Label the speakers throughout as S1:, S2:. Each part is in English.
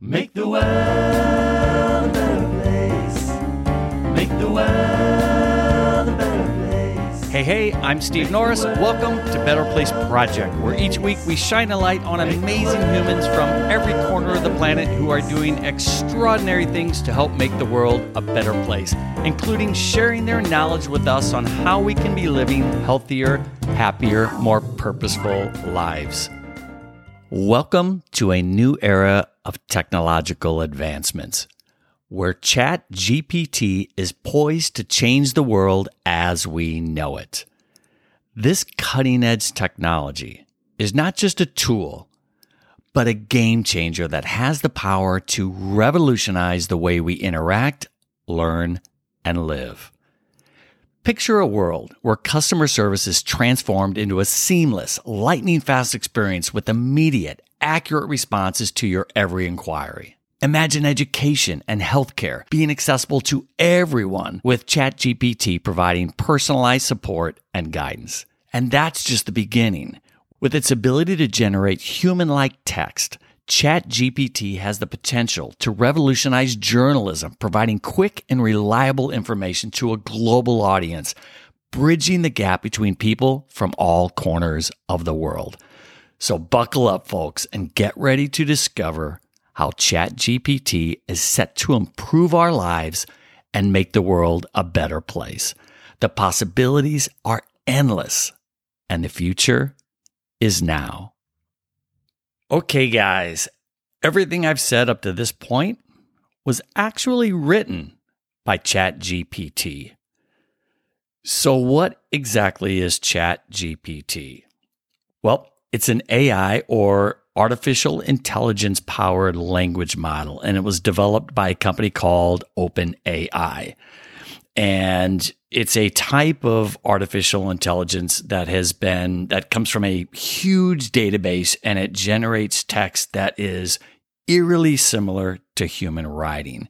S1: Make the world a better place. Make the world a better place.
S2: Hey, hey, I'm Steve Norris. Welcome to Better Place Project, where each week we shine a light on amazing humans from every corner of the planet who are doing extraordinary things to help make the world a better place, including sharing their knowledge with us on how we can be living healthier, happier, more purposeful lives. Welcome to a new era of technological advancements where Chat GPT is poised to change the world as we know it. This cutting edge technology is not just a tool, but a game changer that has the power to revolutionize the way we interact, learn, and live. Picture a world where customer service is transformed into a seamless, lightning fast experience with immediate, accurate responses to your every inquiry. Imagine education and healthcare being accessible to everyone with ChatGPT providing personalized support and guidance. And that's just the beginning. With its ability to generate human like text, ChatGPT has the potential to revolutionize journalism, providing quick and reliable information to a global audience, bridging the gap between people from all corners of the world. So buckle up, folks, and get ready to discover how ChatGPT is set to improve our lives and make the world a better place. The possibilities are endless, and the future is now. Okay, guys, everything I've said up to this point was actually written by ChatGPT. So, what exactly is ChatGPT? Well, it's an AI or artificial intelligence powered language model, and it was developed by a company called OpenAI. And it's a type of artificial intelligence that has been, that comes from a huge database and it generates text that is eerily similar to human writing.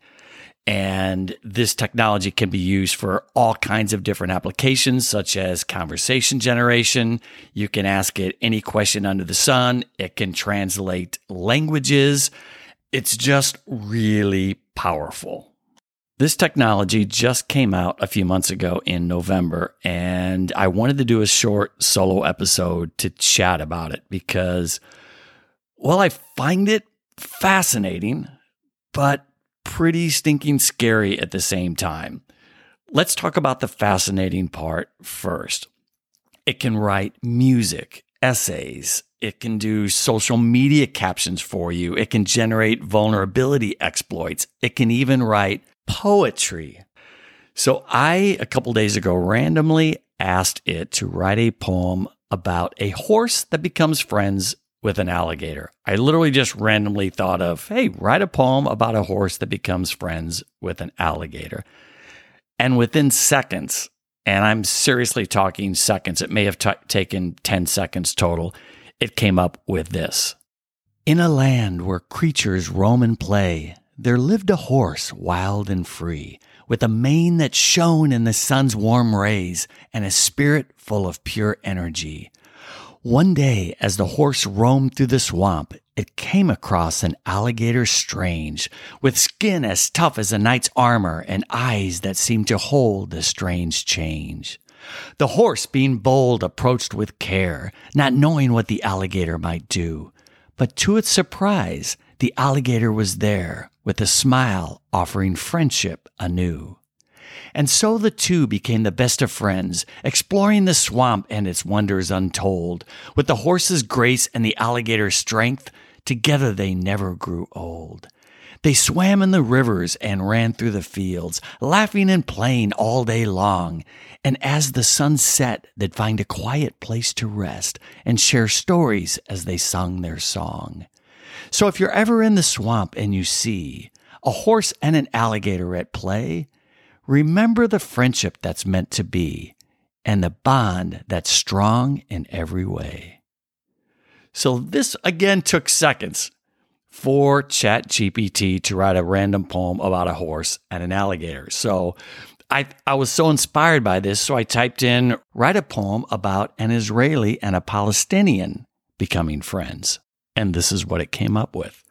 S2: And this technology can be used for all kinds of different applications, such as conversation generation. You can ask it any question under the sun. It can translate languages. It's just really powerful. This technology just came out a few months ago in November, and I wanted to do a short solo episode to chat about it because, well, I find it fascinating, but pretty stinking scary at the same time. Let's talk about the fascinating part first. It can write music, essays, it can do social media captions for you, it can generate vulnerability exploits, it can even write poetry. So I, a couple days ago, randomly asked it to write a poem about a horse that becomes friends with an alligator. I literally just randomly thought of, hey, write a poem about a horse that becomes friends with an alligator. And within seconds, and I'm seriously talking seconds, it may have t- taken 10 seconds total, it came up with this. In a land where creatures roam and play, there lived a horse wild and free, with a mane that shone in the sun's warm rays and a spirit full of pure energy. One day, as the horse roamed through the swamp, it came across an alligator strange, with skin as tough as a knight's armor and eyes that seemed to hold the strange change. The horse, being bold, approached with care, not knowing what the alligator might do. But to its surprise, the alligator was there, with a smile offering friendship anew. And so the two became the best of friends, exploring the swamp and its wonders untold. With the horse's grace and the alligator's strength, together they never grew old. They swam in the rivers and ran through the fields, laughing and playing all day long. And as the sun set, they'd find a quiet place to rest and share stories as they sung their song. So if you're ever in the swamp and you see a horse and an alligator at play, remember the friendship that's meant to be and the bond that's strong in every way. So this again took seconds for ChatGPT to write a random poem about a horse and an alligator. So I, I was so inspired by this, so I typed in write a poem about an Israeli and a Palestinian becoming friends. And this is what it came up with.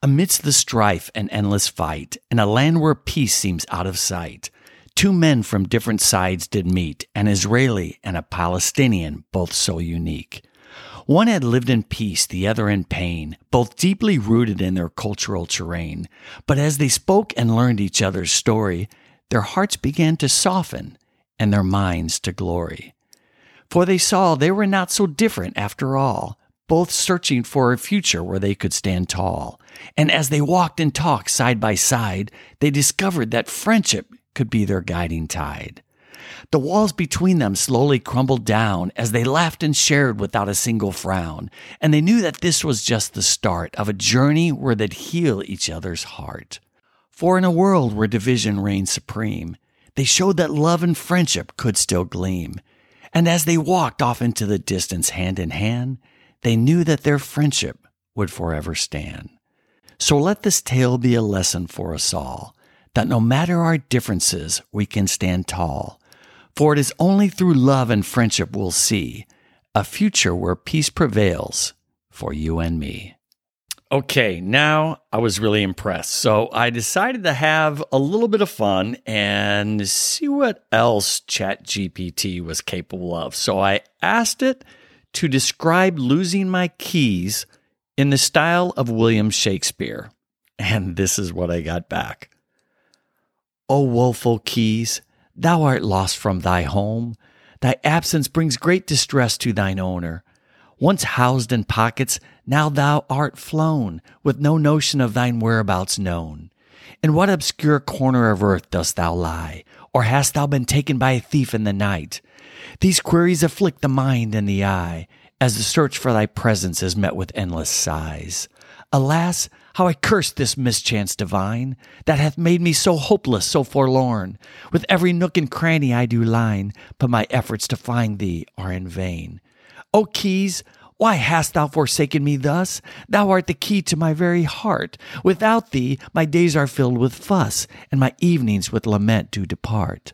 S2: Amidst the strife and endless fight, in a land where peace seems out of sight, two men from different sides did meet, an Israeli and a Palestinian, both so unique. One had lived in peace, the other in pain, both deeply rooted in their cultural terrain. But as they spoke and learned each other's story, their hearts began to soften and their minds to glory. For they saw they were not so different after all, both searching for a future where they could stand tall. And as they walked and talked side by side, they discovered that friendship could be their guiding tide. The walls between them slowly crumbled down as they laughed and shared without a single frown, and they knew that this was just the start of a journey where they'd heal each other's heart. For in a world where division reigned supreme, they showed that love and friendship could still gleam. And as they walked off into the distance hand in hand, they knew that their friendship would forever stand. So let this tale be a lesson for us all that no matter our differences, we can stand tall. For it is only through love and friendship we'll see a future where peace prevails for you and me. Okay, now I was really impressed. So I decided to have a little bit of fun and see what else ChatGPT was capable of. So I asked it to describe losing my keys in the style of William Shakespeare. And this is what I got back. O woeful keys, thou art lost from thy home. Thy absence brings great distress to thine owner. Once housed in pockets, now thou art flown, with no notion of thine whereabouts known. In what obscure corner of earth dost thou lie? Or hast thou been taken by a thief in the night? These queries afflict the mind and the eye, as the search for thy presence is met with endless sighs. Alas, how I curse this mischance divine, that hath made me so hopeless, so forlorn. With every nook and cranny I do line, but my efforts to find thee are in vain. O keys, why hast thou forsaken me thus? Thou art the key to my very heart. Without thee, my days are filled with fuss, and my evenings with lament do depart.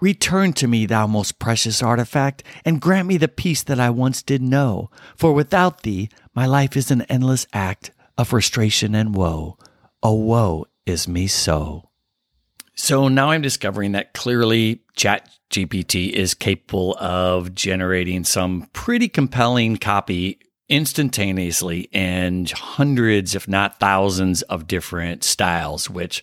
S2: Return to me, thou most precious artifact, and grant me the peace that I once did know. For without thee, my life is an endless act of frustration and woe. Oh, woe is me so. So now I'm discovering that clearly ChatGPT is capable of generating some pretty compelling copy instantaneously in hundreds, if not thousands, of different styles, which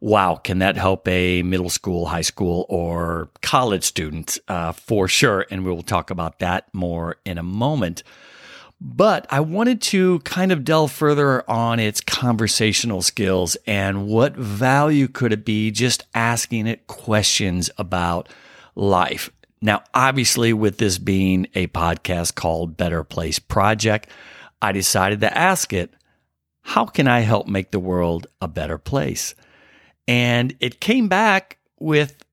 S2: wow, can that help a middle school, high school, or college student uh, for sure? And we will talk about that more in a moment. But I wanted to kind of delve further on its conversational skills and what value could it be just asking it questions about life. Now, obviously, with this being a podcast called Better Place Project, I decided to ask it, how can I help make the world a better place? And it came back with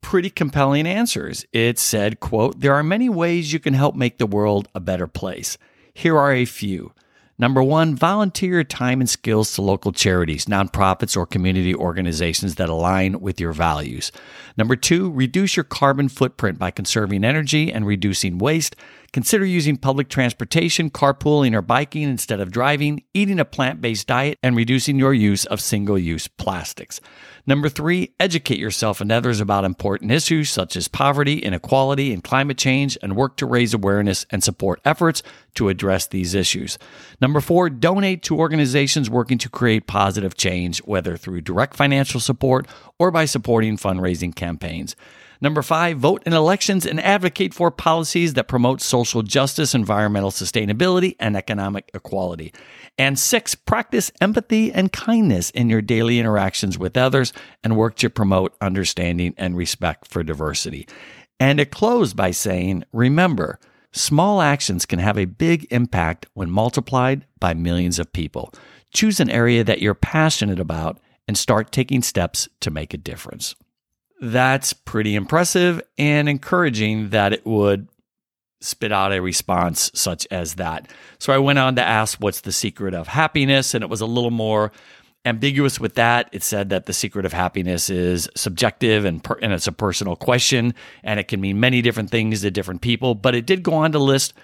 S2: pretty compelling answers. It said, quote, there are many ways you can help make the world a better place. Here are a few. Number one, volunteer your time and skills to local charities, nonprofits, or community organizations that align with your values. Number two, reduce your carbon footprint by conserving energy and reducing waste. Consider using public transportation, carpooling, or biking instead of driving, eating a plant based diet, and reducing your use of single use plastics. Number three, educate yourself and others about important issues such as poverty, inequality, and climate change, and work to raise awareness and support efforts to address these issues. Number four, donate to organizations working to create positive change, whether through direct financial support or by supporting fundraising campaigns. Number five, vote in elections and advocate for policies that promote social justice, environmental sustainability, and economic equality. And six, practice empathy and kindness in your daily interactions with others and work to promote understanding and respect for diversity. And it closed by saying, remember, small actions can have a big impact when multiplied by millions of people. Choose an area that you're passionate about and start taking steps to make a difference that's pretty impressive and encouraging that it would spit out a response such as that. So I went on to ask, What's the secret of happiness? And it was a little more ambiguous with that. It said that the secret of happiness is subjective and, per- and it's a personal question and it can mean many different things to different people. But it did go on to list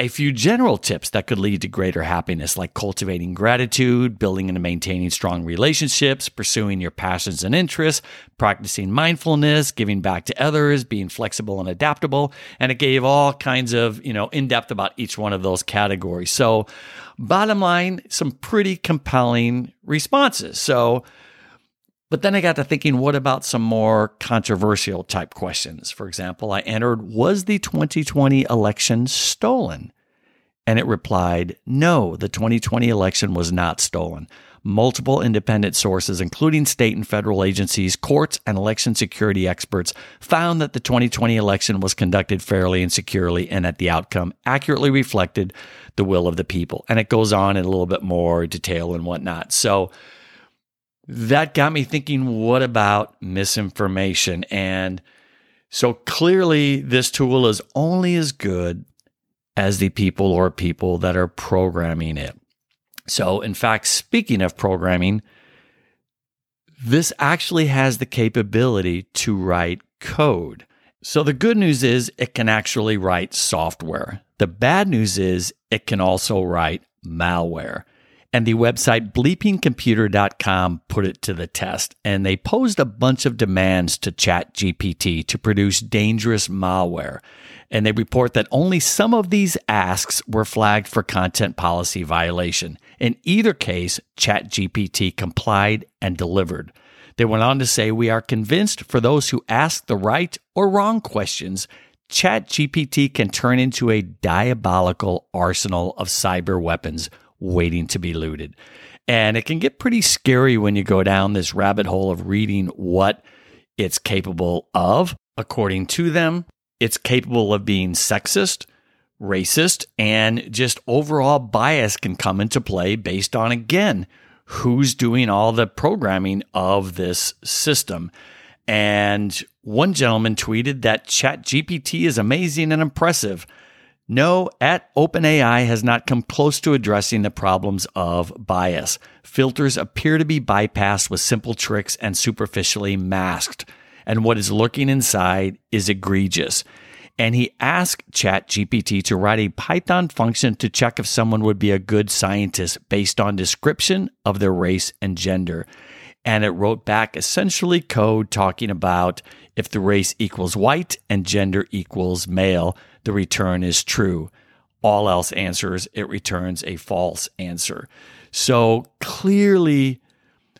S2: a few general tips that could lead to greater happiness, like cultivating gratitude, building and maintaining strong relationships, pursuing your passions and interests, practicing mindfulness, giving back to others, being flexible and adaptable. And it gave all kinds of, you know, in depth about each one of those categories. So, bottom line, some pretty compelling responses. So, but then I got to thinking, what about some more controversial type questions? For example, I entered, was the 2020 election stolen? And it replied, no, the 2020 election was not stolen. Multiple independent sources, including state and federal agencies, courts, and election security experts, found that the 2020 election was conducted fairly and securely and that the outcome accurately reflected the will of the people. And it goes on in a little bit more detail and whatnot. So, that got me thinking what about misinformation? And so clearly, this tool is only as good as the people or people that are programming it. So, in fact, speaking of programming, this actually has the capability to write code. So, the good news is it can actually write software. The bad news is it can also write malware. And the website bleepingcomputer.com put it to the test. And they posed a bunch of demands to ChatGPT to produce dangerous malware. And they report that only some of these asks were flagged for content policy violation. In either case, ChatGPT complied and delivered. They went on to say, We are convinced for those who ask the right or wrong questions, ChatGPT can turn into a diabolical arsenal of cyber weapons waiting to be looted. And it can get pretty scary when you go down this rabbit hole of reading what it's capable of. According to them, it's capable of being sexist, racist, and just overall bias can come into play based on, again, who's doing all the programming of this system. And one gentleman tweeted that ChatGPT is amazing and impressive. No, at OpenAI has not come close to addressing the problems of bias. Filters appear to be bypassed with simple tricks and superficially masked. And what is lurking inside is egregious. And he asked ChatGPT to write a Python function to check if someone would be a good scientist based on description of their race and gender. And it wrote back essentially code talking about if the race equals white and gender equals male the return is true. All else answers, it returns a false answer. So clearly,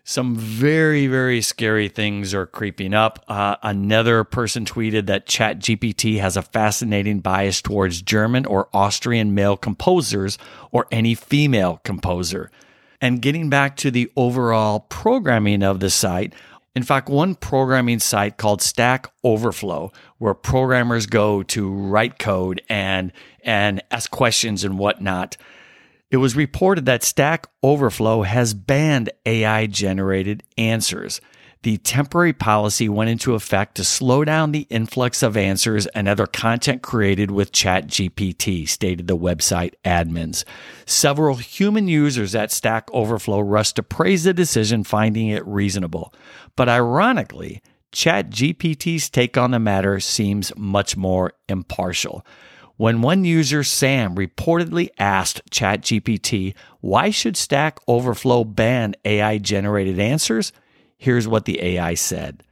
S2: some very, very scary things are creeping up. Uh, another person tweeted that ChatGPT has a fascinating bias towards German or Austrian male composers or any female composer. And getting back to the overall programming of the site, in fact, one programming site called Stack Overflow, where programmers go to write code and and ask questions and whatnot. It was reported that Stack Overflow has banned AI generated answers the temporary policy went into effect to slow down the influx of answers and other content created with ChatGPT, stated the website admins. Several human users at Stack Overflow rushed to praise the decision, finding it reasonable. But ironically, ChatGPT's take on the matter seems much more impartial. When one user, Sam, reportedly asked ChatGPT, why should Stack Overflow ban AI generated answers? Here's what the AI said.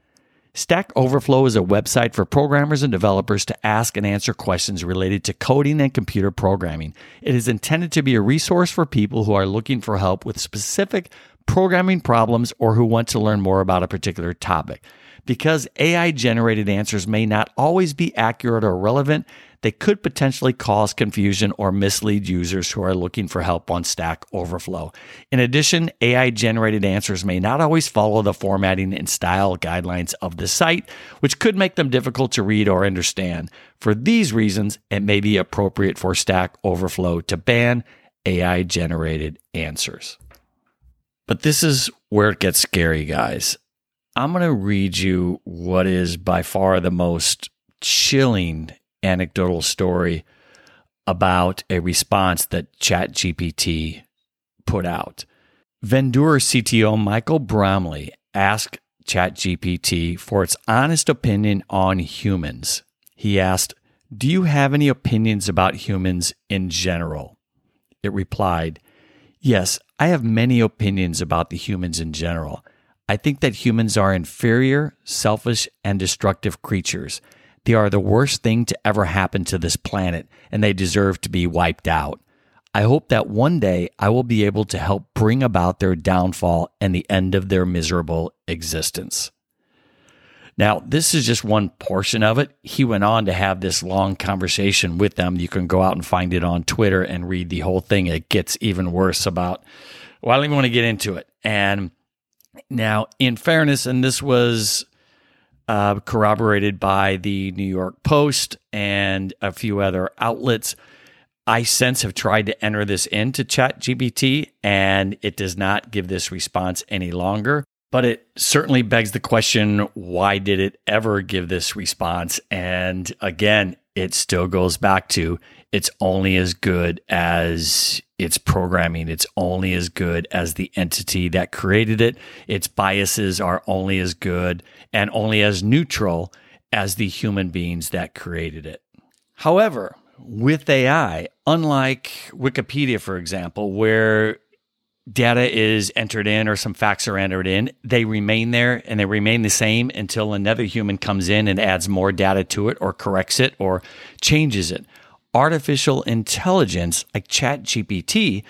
S2: Stack Overflow is a website for programmers and developers to ask and answer questions related to coding and computer programming. It is intended to be a resource for people who are looking for help with specific programming problems or who want to learn more about a particular topic. Because AI generated answers may not always be accurate or relevant, they could potentially cause confusion or mislead users who are looking for help on Stack Overflow. In addition, AI generated answers may not always follow the formatting and style guidelines of the site, which could make them difficult to read or understand. For these reasons, it may be appropriate for Stack Overflow to ban AI generated answers. But this is where it gets scary, guys. I'm going to read you what is by far the most chilling anecdotal story about a response that ChatGPT put out. Vendure CTO Michael Bromley asked ChatGPT for its honest opinion on humans. He asked, Do you have any opinions about humans in general? It replied, Yes, I have many opinions about the humans in general. I think that humans are inferior, selfish, and destructive creatures. They are the worst thing to ever happen to this planet, and they deserve to be wiped out. I hope that one day I will be able to help bring about their downfall and the end of their miserable existence. Now, this is just one portion of it. He went on to have this long conversation with them. You can go out and find it on Twitter and read the whole thing. It gets even worse about, well, I don't even want to get into it. And now, in fairness, and this was uh, corroborated by the New York Post and a few other outlets. I since have tried to enter this into ChatGPT and it does not give this response any longer. But it certainly begs the question why did it ever give this response? And again, it still goes back to it's only as good as its programming. It's only as good as the entity that created it. Its biases are only as good and only as neutral as the human beings that created it. However, with AI, unlike Wikipedia, for example, where data is entered in or some facts are entered in, they remain there and they remain the same until another human comes in and adds more data to it or corrects it or changes it. Artificial intelligence, like ChatGPT,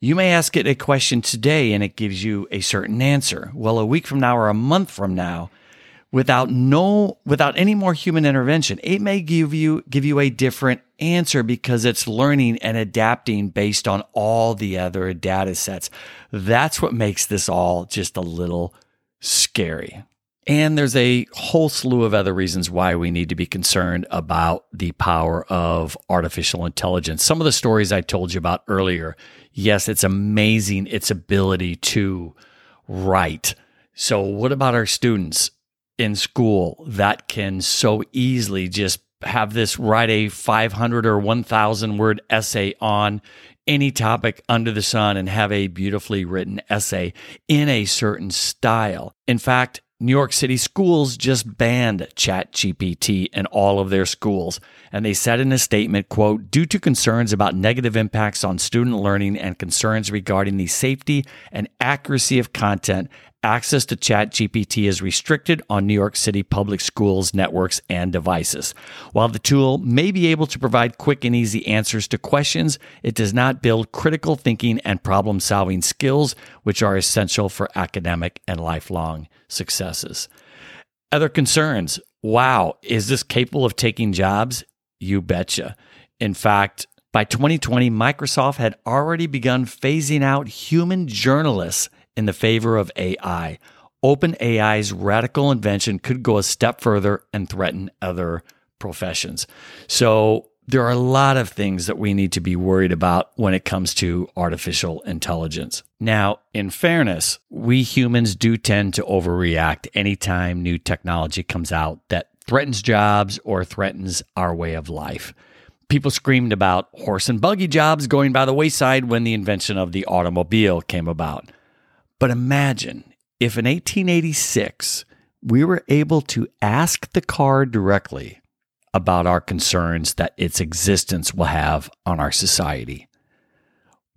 S2: you may ask it a question today and it gives you a certain answer. Well, a week from now or a month from now, without no without any more human intervention it may give you give you a different answer because it's learning and adapting based on all the other data sets that's what makes this all just a little scary and there's a whole slew of other reasons why we need to be concerned about the power of artificial intelligence some of the stories i told you about earlier yes it's amazing its ability to write so what about our students in school that can so easily just have this write a 500 or 1000 word essay on any topic under the sun and have a beautifully written essay in a certain style. In fact, New York City schools just banned ChatGPT in all of their schools. And they said in a statement, quote, due to concerns about negative impacts on student learning and concerns regarding the safety and accuracy of content access to ChatGPT is restricted on New York City public schools, networks, and devices. While the tool may be able to provide quick and easy answers to questions, it does not build critical thinking and problem solving skills, which are essential for academic and lifelong successes. Other concerns wow, is this capable of taking jobs? You betcha. In fact, by 2020, Microsoft had already begun phasing out human journalists in the favor of AI. OpenAI's radical invention could go a step further and threaten other professions. So, there are a lot of things that we need to be worried about when it comes to artificial intelligence. Now, in fairness, we humans do tend to overreact anytime new technology comes out that threatens jobs or threatens our way of life. People screamed about horse and buggy jobs going by the wayside when the invention of the automobile came about. But imagine if in 1886 we were able to ask the car directly about our concerns that its existence will have on our society.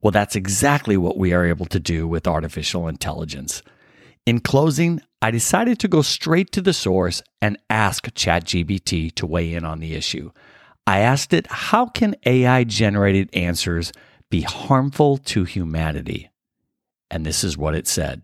S2: Well, that's exactly what we are able to do with artificial intelligence. In closing, I decided to go straight to the source and ask ChatGPT to weigh in on the issue. I asked it, How can AI generated answers be harmful to humanity? And this is what it said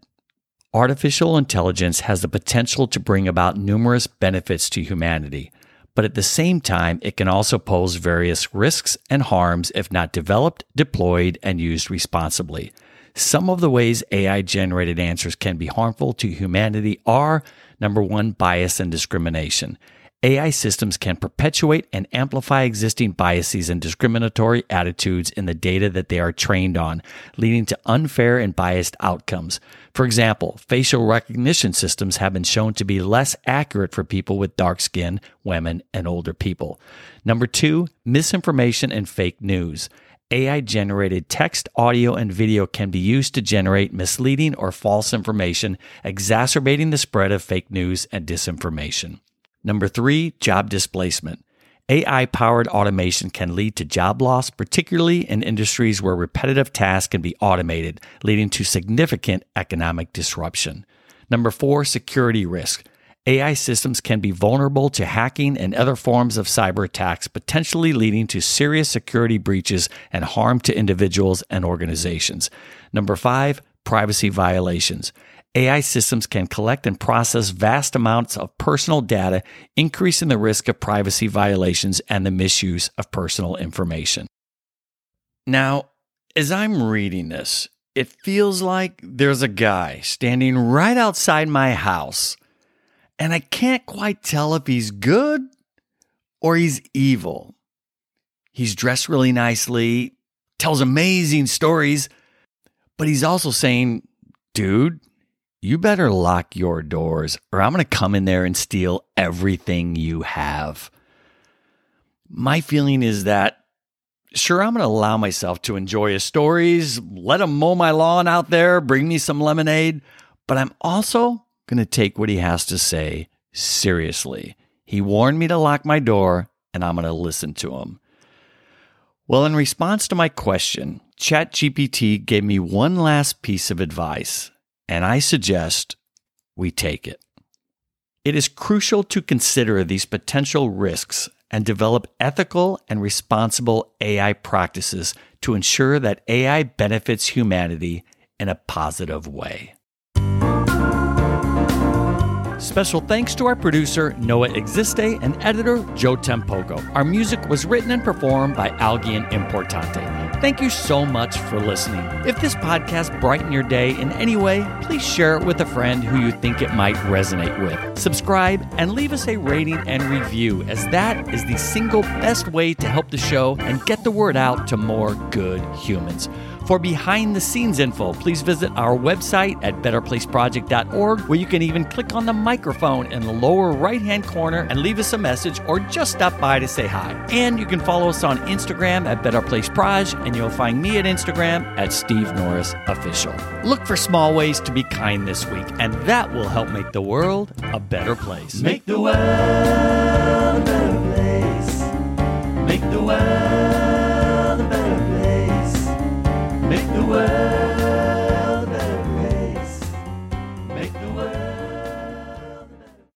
S2: Artificial intelligence has the potential to bring about numerous benefits to humanity, but at the same time, it can also pose various risks and harms if not developed, deployed, and used responsibly. Some of the ways AI generated answers can be harmful to humanity are number one, bias and discrimination. AI systems can perpetuate and amplify existing biases and discriminatory attitudes in the data that they are trained on, leading to unfair and biased outcomes. For example, facial recognition systems have been shown to be less accurate for people with dark skin, women, and older people. Number two, misinformation and fake news. AI generated text, audio, and video can be used to generate misleading or false information, exacerbating the spread of fake news and disinformation. Number three, job displacement. AI powered automation can lead to job loss, particularly in industries where repetitive tasks can be automated, leading to significant economic disruption. Number four, security risk. AI systems can be vulnerable to hacking and other forms of cyber attacks, potentially leading to serious security breaches and harm to individuals and organizations. Number five, privacy violations. AI systems can collect and process vast amounts of personal data, increasing the risk of privacy violations and the misuse of personal information. Now, as I'm reading this, it feels like there's a guy standing right outside my house, and I can't quite tell if he's good or he's evil. He's dressed really nicely, tells amazing stories, but he's also saying, dude, you better lock your doors or I'm going to come in there and steal everything you have. My feeling is that, sure, I'm going to allow myself to enjoy his stories, let him mow my lawn out there, bring me some lemonade, but I'm also going to take what he has to say seriously. He warned me to lock my door, and I'm going to listen to him. Well, in response to my question, ChatGPT gave me one last piece of advice and I suggest we take it. It is crucial to consider these potential risks and develop ethical and responsible AI practices to ensure that AI benefits humanity in a positive way. Special thanks to our producer, Noah Existe, and editor, Joe Tempoco. Our music was written and performed by Algian Importante. Thank you so much for listening. If this podcast brightened your day in any way, please share it with a friend who you think it might resonate with. Subscribe and leave us a rating and review, as that is the single best way to help the show and get the word out to more good humans. For behind the scenes info, please visit our website at betterplaceproject.org, where you can even click on the microphone in the lower right hand corner and leave us a message or just stop by to say hi. And you can follow us on Instagram at betterplaceproj, and you'll find me at Instagram at Steve Norris Official. Look for small ways to be kind this week, and that will help make the world a better place. Make the world a better place.
S1: Make the world a better place. Make the world.